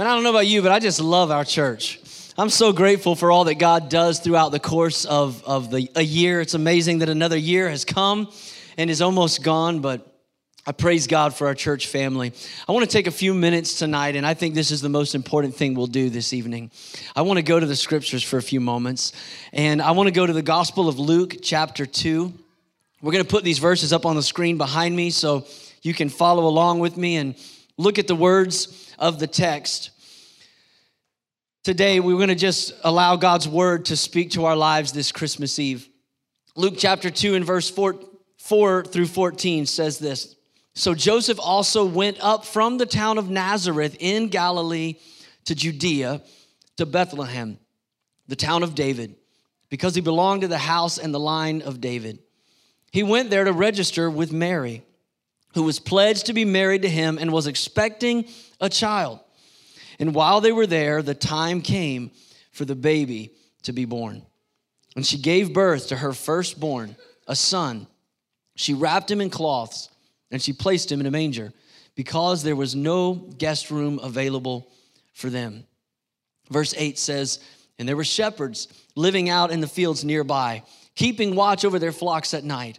And I don't know about you, but I just love our church. I'm so grateful for all that God does throughout the course of, of the, a year. It's amazing that another year has come and is almost gone, but I praise God for our church family. I want to take a few minutes tonight, and I think this is the most important thing we'll do this evening. I want to go to the scriptures for a few moments, and I want to go to the Gospel of Luke, chapter 2. We're going to put these verses up on the screen behind me so you can follow along with me and look at the words of the text. Today, we're going to just allow God's word to speak to our lives this Christmas Eve. Luke chapter 2 and verse 4, 4 through 14 says this So Joseph also went up from the town of Nazareth in Galilee to Judea to Bethlehem, the town of David, because he belonged to the house and the line of David. He went there to register with Mary, who was pledged to be married to him and was expecting a child. And while they were there, the time came for the baby to be born. And she gave birth to her firstborn, a son. She wrapped him in cloths and she placed him in a manger because there was no guest room available for them. Verse 8 says, And there were shepherds living out in the fields nearby, keeping watch over their flocks at night.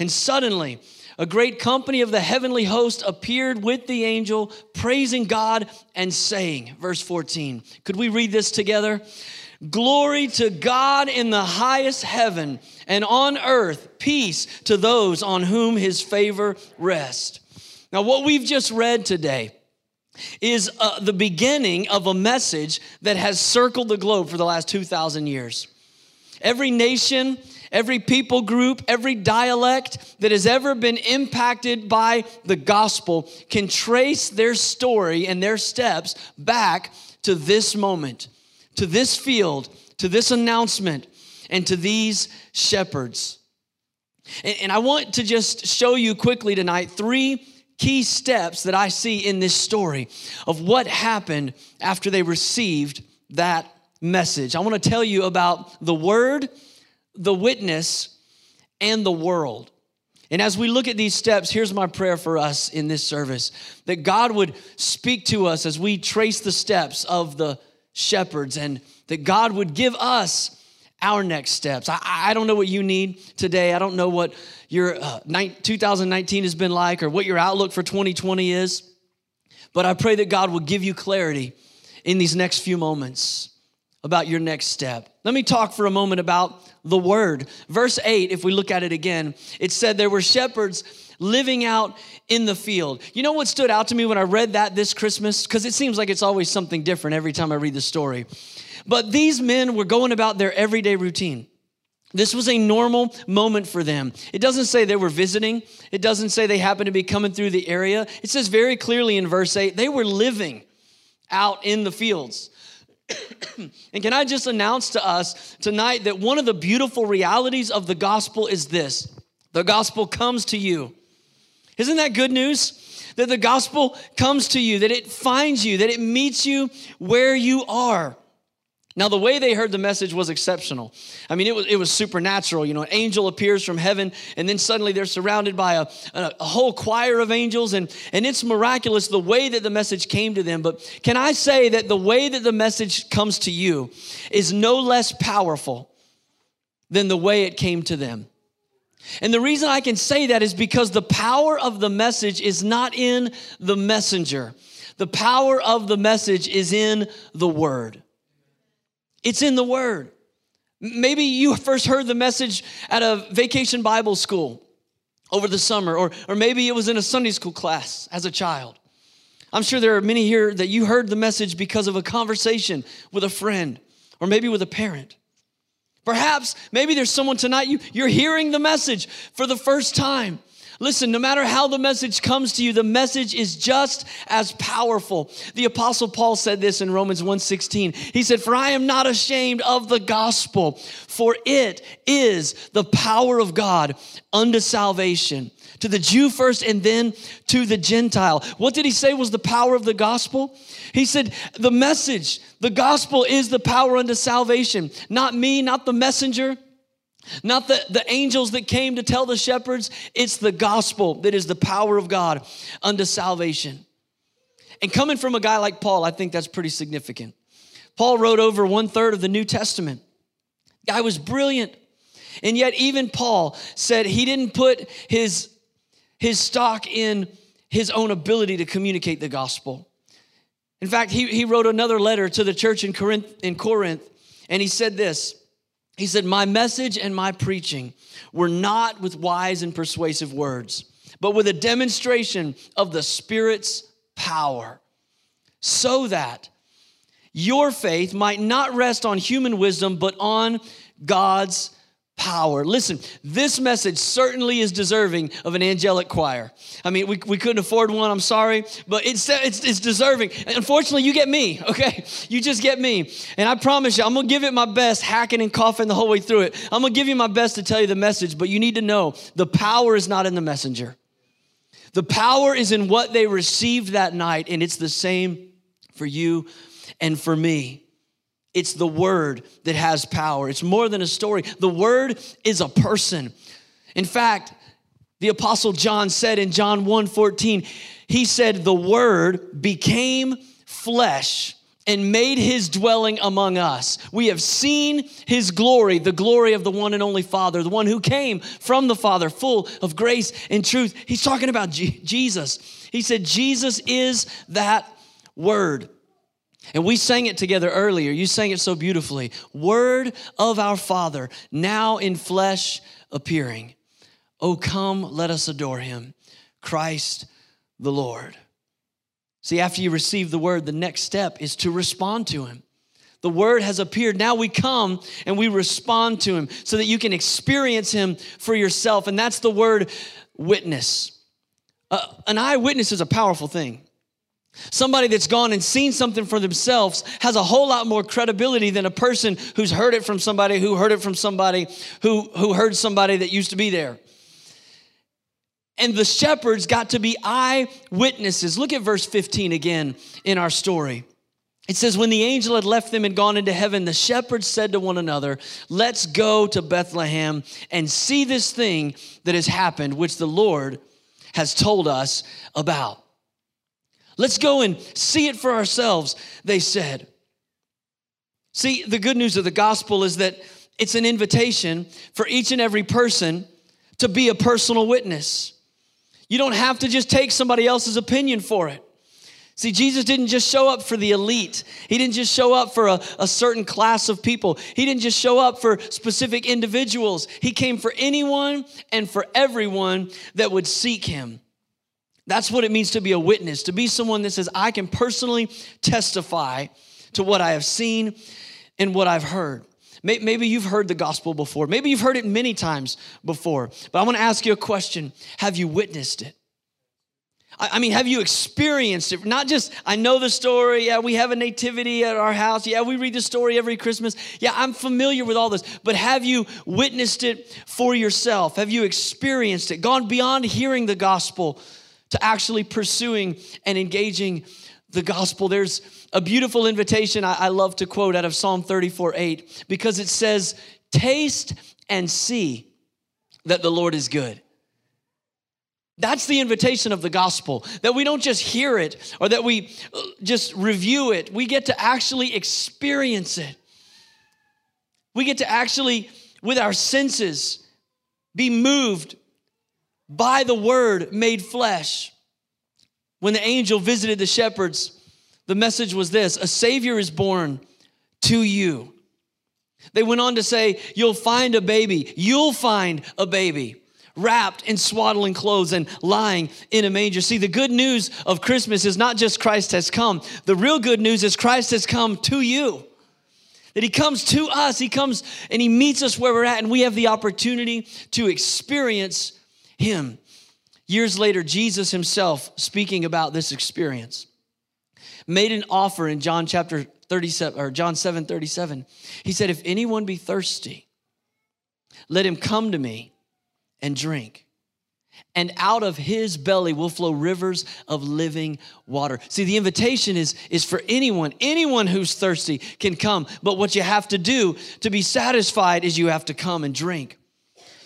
And suddenly, a great company of the heavenly host appeared with the angel, praising God and saying, verse 14. Could we read this together? Glory to God in the highest heaven, and on earth, peace to those on whom his favor rests. Now, what we've just read today is uh, the beginning of a message that has circled the globe for the last 2,000 years. Every nation, every people group, every dialect that has ever been impacted by the gospel can trace their story and their steps back to this moment, to this field, to this announcement, and to these shepherds. And, I want to just show you quickly tonight three key steps that I see in this story of what happened after they received that message. I want to tell you about the word the witness, and the world. And as we look at these steps, here's my prayer for us in this service that God would speak to us as we trace the steps of the shepherds and that God would give us our next steps. I, I don't know what you need today. I don't know what your uh, 2019 has been like or what your outlook for 2020 is, but I pray that God will give you clarity in these next few moments about your next step. Let me talk for a moment about the word. Verse 8, if we look at it again, it said there were shepherds living out in the field. You know what stood out to me when I read that this Christmas? Because it seems like it's always something different every time I read the story. But these men were going about their everyday routine. This was a normal moment for them. It doesn't say they were visiting. It doesn't say they happened to be coming through the area. It says very clearly in verse 8, they were living out in the fields. and can I just announce to us tonight that one of the beautiful realities of the gospel is this the gospel comes to you. Isn't that good news? That the gospel comes to you, that it finds you, that it meets you where you are. Now, the way they heard the message was exceptional. I mean, it was, it was supernatural. You know, an angel appears from heaven, and then suddenly they're surrounded by a, a, whole choir of angels, and, and it's miraculous the way that the message came to them. But can I say that the way that the message comes to you is no less powerful than the way it came to them? And the reason I can say that is because the power of the message is not in the messenger, the power of the message is in the word. It's in the Word. Maybe you first heard the message at a vacation Bible school over the summer, or, or maybe it was in a Sunday school class as a child. I'm sure there are many here that you heard the message because of a conversation with a friend, or maybe with a parent. Perhaps, maybe there's someone tonight, you, you're hearing the message for the first time. Listen, no matter how the message comes to you, the message is just as powerful. The apostle Paul said this in Romans 1:16. He said, "For I am not ashamed of the gospel, for it is the power of God unto salvation." To the Jew first and then to the Gentile. What did he say was the power of the gospel? He said, The message, the gospel is the power unto salvation. Not me, not the messenger, not the, the angels that came to tell the shepherds, it's the gospel that is the power of God unto salvation. And coming from a guy like Paul, I think that's pretty significant. Paul wrote over one third of the New Testament. Guy was brilliant. And yet, even Paul said he didn't put his, his stock in his own ability to communicate the gospel. In fact, he, he wrote another letter to the church in Corinth, in Corinth, and he said this he said, My message and my preaching were not with wise and persuasive words, but with a demonstration of the Spirit's power, so that your faith might not rest on human wisdom, but on God's power. Listen, this message certainly is deserving of an angelic choir. I mean, we, we couldn't afford one, I'm sorry, but it's, it's, it's deserving. Unfortunately, you get me, okay? You just get me. And I promise you, I'm gonna give it my best, hacking and coughing the whole way through it. I'm gonna give you my best to tell you the message, but you need to know the power is not in the messenger. The power is in what they received that night, and it's the same for you and for me. It's the word that has power. It's more than a story. The word is a person. In fact, the apostle John said in John 1:14, he said the word became flesh and made his dwelling among us. We have seen his glory, the glory of the one and only Father, the one who came from the Father, full of grace and truth. He's talking about G- Jesus. He said Jesus is that word. And we sang it together earlier. You sang it so beautifully. Word of our Father, now in flesh appearing. Oh, come, let us adore him, Christ the Lord. See, after you receive the word, the next step is to respond to him. The word has appeared. Now we come and we respond to him so that you can experience him for yourself. And that's the word witness. Uh, an eyewitness is a powerful thing. Somebody that's gone and seen something for themselves has a whole lot more credibility than a person who's heard it from somebody who heard it from somebody who, who heard somebody that used to be there. And the shepherds got to be eyewitnesses. Look at verse 15 again in our story. It says, When the angel had left them and gone into heaven, the shepherds said to one another, Let's go to Bethlehem and see this thing that has happened, which the Lord has told us about. Let's go and see it for ourselves, they said. See, the good news of the gospel is that it's an invitation for each and every person to be a personal witness. You don't have to just take somebody else's opinion for it. See, Jesus didn't just show up for the elite. He didn't just show up for a, a, certain class of people. He didn't just show up for specific individuals. He came for anyone and for everyone that would seek him. That's what it means to be a witness, to be someone that says, I can personally testify to what I have seen and what I've heard. Maybe you've heard the gospel before. Maybe you've heard it many times before. But I want to ask you a question Have you witnessed it? I mean, have you experienced it? Not just, I know the story. Yeah, we have a nativity at our house. Yeah, we read the story every Christmas. Yeah, I'm familiar with all this. But have you witnessed it for yourself? Have you experienced it? Gone beyond hearing the gospel to actually pursuing and engaging the gospel. There's a beautiful invitation I, I love to quote out of Psalm 34 8 because it says, Taste and see that the Lord is good. That's the invitation of the gospel, that we don't just hear it or that we uh, just review it. We get to actually experience it. We get to actually, with our senses, be moved by the word made flesh. When the angel visited the shepherds, the message was this a Savior is born to you. They went on to say, You'll find a baby, you'll find a baby wrapped in swaddling clothes and lying in a manger. See, the good news of Christmas is not just Christ has come, the real good news is Christ has come to you. That he comes to us, he comes and he meets us where we're at, and we have the opportunity to experience him. Years later, Jesus himself, speaking about this experience, made an offer in John chapter 37 or John 7 37. He said, If anyone be thirsty, let him come to me and drink and out of his belly will flow rivers of living water. See, the invitation is, is for anyone, anyone who's thirsty can come. But what you have to do to be satisfied is you have to come and drink.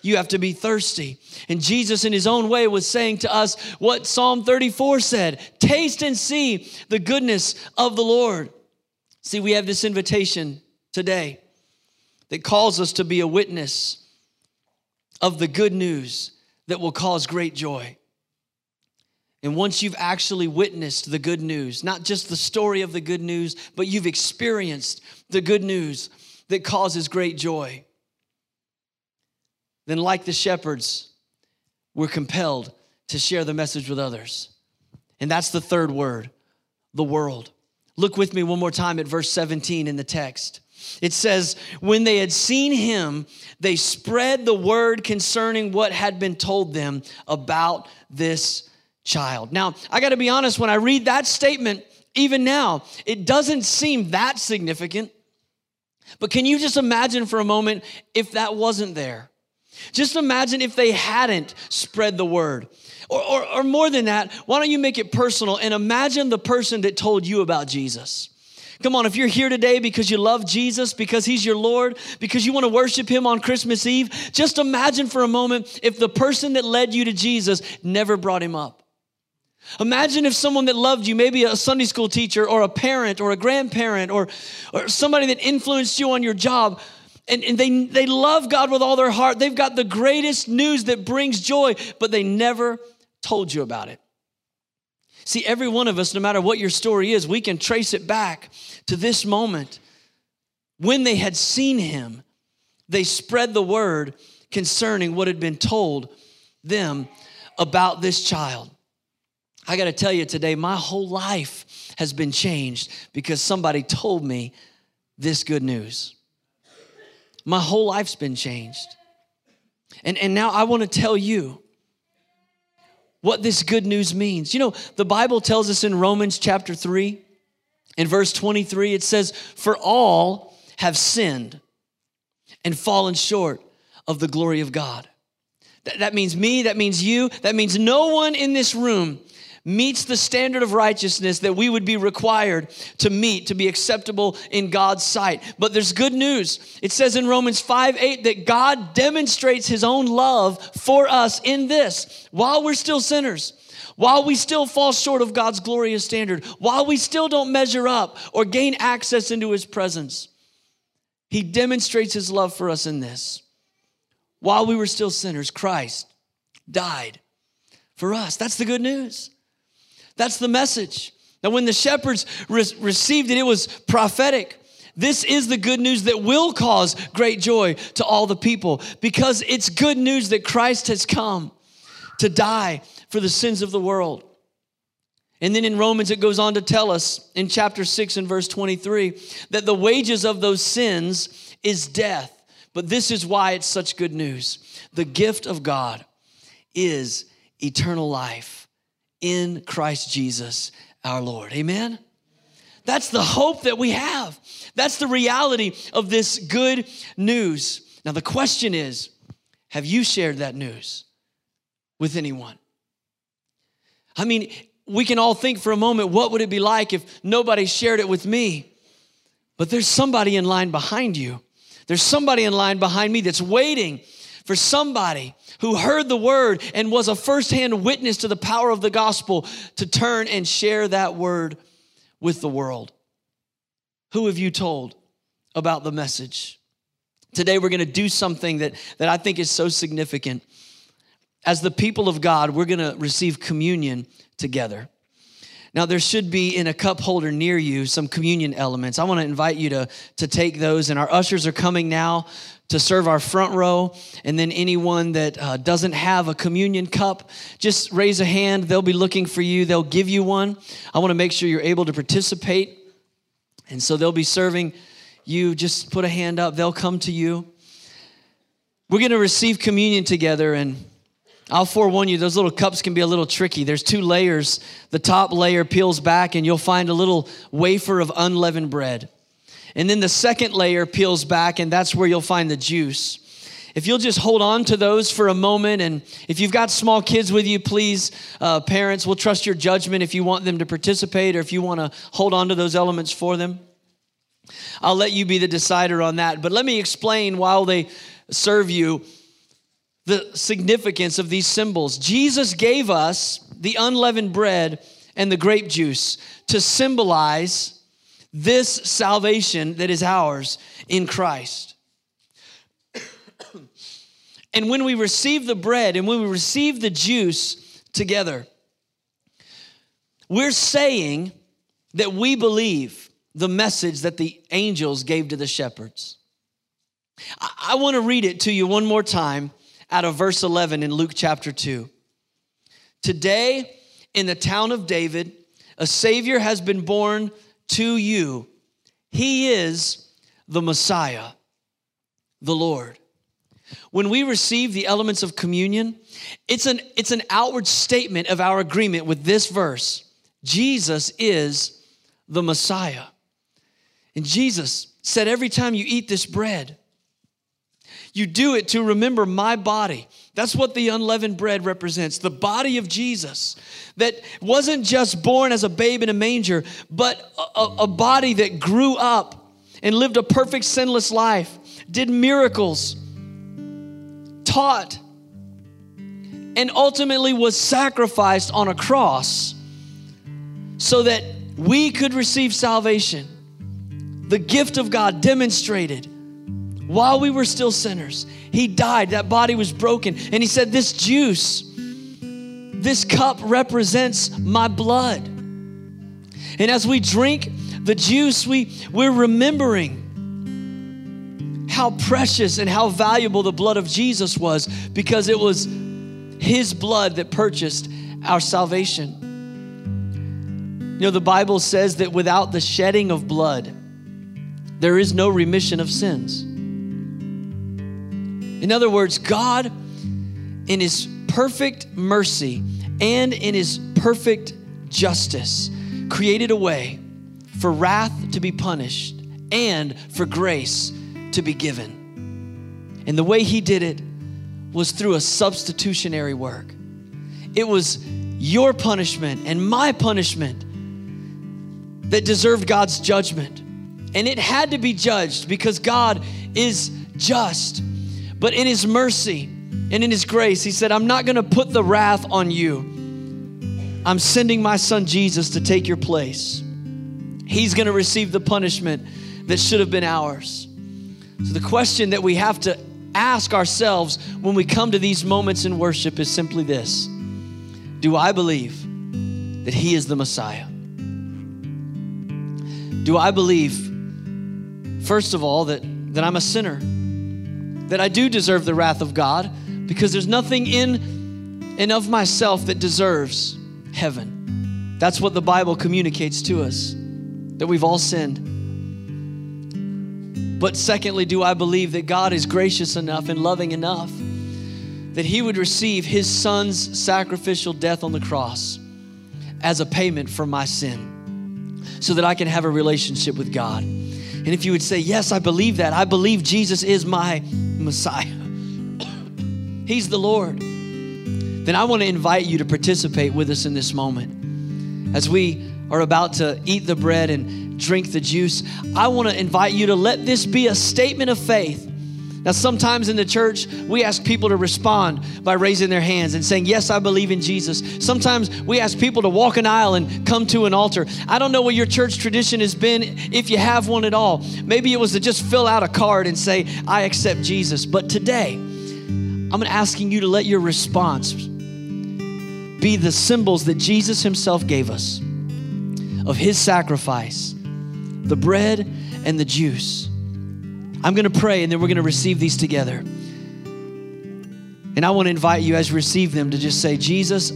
You have to be thirsty. And Jesus, in his own way, was saying to us what Psalm 34 said Taste and see the goodness of the Lord. See, we have this invitation today that calls us to be a witness of the good news that will cause great joy. And once you've actually witnessed the good news, not just the story of the good news, but you've experienced the good news that causes great joy, then, like the shepherds, we're compelled to share the message with others. And that's the third word the world. Look with me one more time at verse 17 in the text. It says, When they had seen him, they spread the word concerning what had been told them about this child. Now, I got to be honest, when I read that statement, even now, it doesn't seem that significant. But can you just imagine for a moment if that wasn't there? Just imagine if they hadn't spread the word. Or, or, or more than that, why don't you make it personal and imagine the person that told you about Jesus? Come on, if you're here today because you love Jesus, because He's your Lord, because you want to worship Him on Christmas Eve, just imagine for a moment if the person that led you to Jesus never brought Him up. Imagine if someone that loved you, maybe a Sunday school teacher or a parent or a grandparent or, or somebody that influenced you on your job, and, and they, they love God with all their heart. They've got the greatest news that brings joy, but they never told you about it. See, every one of us, no matter what your story is, we can trace it back to this moment. When they had seen him, they spread the word concerning what had been told them about this child. I got to tell you today, my whole life has been changed because somebody told me this good news. My whole life's been changed. And, and now I want to tell you what this good news means. You know, the Bible tells us in Romans chapter 3, in verse 23, it says, For all have sinned and fallen short of the glory of God. That, that means me, that means you, that means no one in this room meets the standard of righteousness that we would be required to meet to be acceptable in God's sight. But there's good news. It says in Romans 5 8 that God demonstrates his own love for us in this while we're still sinners. While we still fall short of God's glorious standard, while we still don't measure up or gain access into his presence, he demonstrates his love for us in this. While we were still sinners, Christ died for us. That's the good news. That's the message. Now, when the shepherds re- received it, it was prophetic. This is the good news that will cause great joy to all the people because it's good news that Christ has come to die for the sins of the world. And then in Romans, it goes on to tell us in chapter 6 and verse 23 that the wages of those sins is death. But this is why it's such good news. The gift of God is eternal life in Christ Jesus our Lord. Amen? That's the hope that we have. That's the reality of this good news. Now, the question is have you shared that news with anyone? I mean, we can all think for a moment, what would it be like if nobody shared it with me? But there's somebody in line behind you. There's somebody in line behind me that's waiting for somebody who heard the word and was a firsthand witness to the power of the gospel to turn and share that word with the world. Who have you told about the message? Today we're going to do something that, that I think is so significant. As the people of God, we're going to receive communion together. Now, there should be in a cup holder near you some communion elements. I want to invite you to, to take those, and our ushers are coming now to serve our front row. And then anyone that uh, doesn't have a communion cup, just raise a hand. They'll be looking for you, they'll give you one. I want to make sure you're able to participate. And so they'll be serving you. Just put a hand up, they'll come to you. We're going to receive communion together, and I'll forewarn you, those little cups can be a little tricky. There's two layers. The top layer peels back, and you'll find a little wafer of unleavened bread. And then the second layer peels back, and that's where you'll find the juice. If you'll just hold on to those for a moment, and if you've got small kids with you, please, uh, parents, we'll trust your judgment if you want them to participate or if you want to hold on to those elements for them. I'll let you be the decider on that. But let me explain while they serve you the significance of these symbols. Jesus gave us the unleavened bread and the grape juice to symbolize this salvation that is ours in Christ. and when we receive the bread and when we receive the juice together, we're saying that we believe the message that the angels gave to the shepherds. I, I want to read it to you one more time out of verse 11 in Luke chapter 2. Today, in the town of David, a Savior has been born to you. He is the Messiah, the Lord. When we receive the elements of communion, it's an, it's an outward statement of our agreement with this verse Jesus is the Messiah. And Jesus said, Every time you eat this bread, you do it to remember my body. That's what the unleavened bread represents the body of Jesus that wasn't just born as a babe in a manger, but a, a, body that grew up and lived a perfect, sinless life, did miracles, taught, and ultimately was sacrificed on a cross so that we could receive salvation. The gift of God demonstrated while we were still sinners. He died, that body was broken. And he said, This juice, this cup represents my blood. And as we drink the juice, we, we're remembering how precious and how valuable the blood of Jesus was because it was his blood that purchased our salvation. You know, the Bible says that without the shedding of blood, there is no remission of sins. In other words, God, in His perfect mercy and in His perfect justice, created a way for wrath to be punished and for grace to be given. And the way He did it was through a substitutionary work. It was your punishment and my punishment that deserved God's judgment. And it had to be judged because God is just. But in His mercy and in His grace, He said, I'm not going to put the wrath on you. I'm sending my son Jesus to take your place. He's going to receive the punishment that should have been ours. So, the question that we have to ask ourselves when we come to these moments in worship is simply this Do I believe that He is the Messiah? Do I believe, first of all, that, that I'm a sinner? That I do deserve the wrath of God because there's nothing in and of myself that deserves heaven. That's what the Bible communicates to us that we've all sinned. But secondly, do I believe that God is gracious enough and loving enough that He would receive His Son's sacrificial death on the cross as a payment for my sin so that I can have a relationship with God? And if you would say, Yes, I believe that, I believe Jesus is my Messiah. He's the Lord. Then I want to invite you to participate with us in this moment. As we are about to eat the bread and drink the juice, I want to invite you to let this be a statement of faith now, sometimes in the church, we ask people to respond by raising their hands and saying, Yes, I believe in Jesus. Sometimes we ask people to walk an aisle and come to an altar. I don't know what your church tradition has been, if you have one at all. Maybe it was to just fill out a card and say, I accept Jesus. But today, I'm asking you to let your response be the symbols that Jesus Himself gave us of His sacrifice, the bread and the juice. I'm going to pray and then we're going to receive these together. And I want to invite you as you receive them to just say, Jesus,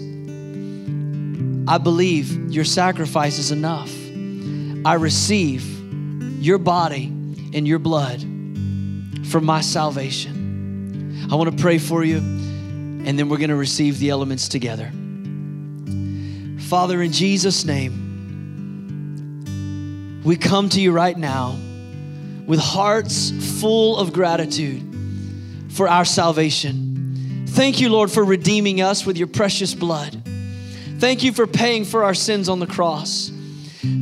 I believe your sacrifice is enough. I receive your body and your blood for my salvation. I want to pray for you. and then we're going to receive the elements together. Father, in Jesus' name, we come to you right now with hearts full of gratitude for our salvation. Thank you, Lord, for redeeming us with your precious blood. Thank you for paying for our sins on the cross.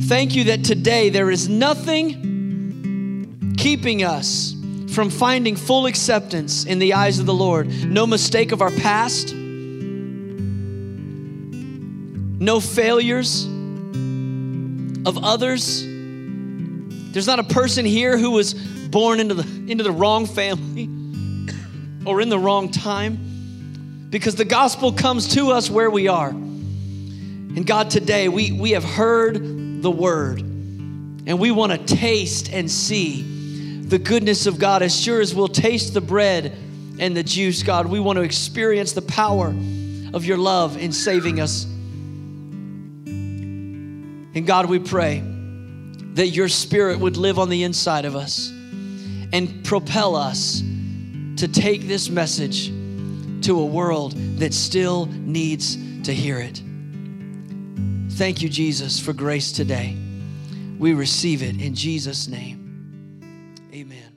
Thank you that today there is nothing keeping us from finding full acceptance in the eyes of the Lord. No mistake of our past, no failures of others. There's not a person here who was born into the, into the wrong family or in the wrong time because the gospel comes to us where we are. And God, today we, we have heard the word and we want to taste and see the goodness of God. As sure as we'll taste the bread and the juice, God, we want to experience the power of your love in saving us. And God, we pray that your spirit would live on the inside of us and propel us to take this message to a world that still needs to hear it. Thank you, Jesus, for grace today. We receive it in Jesus' name. Amen.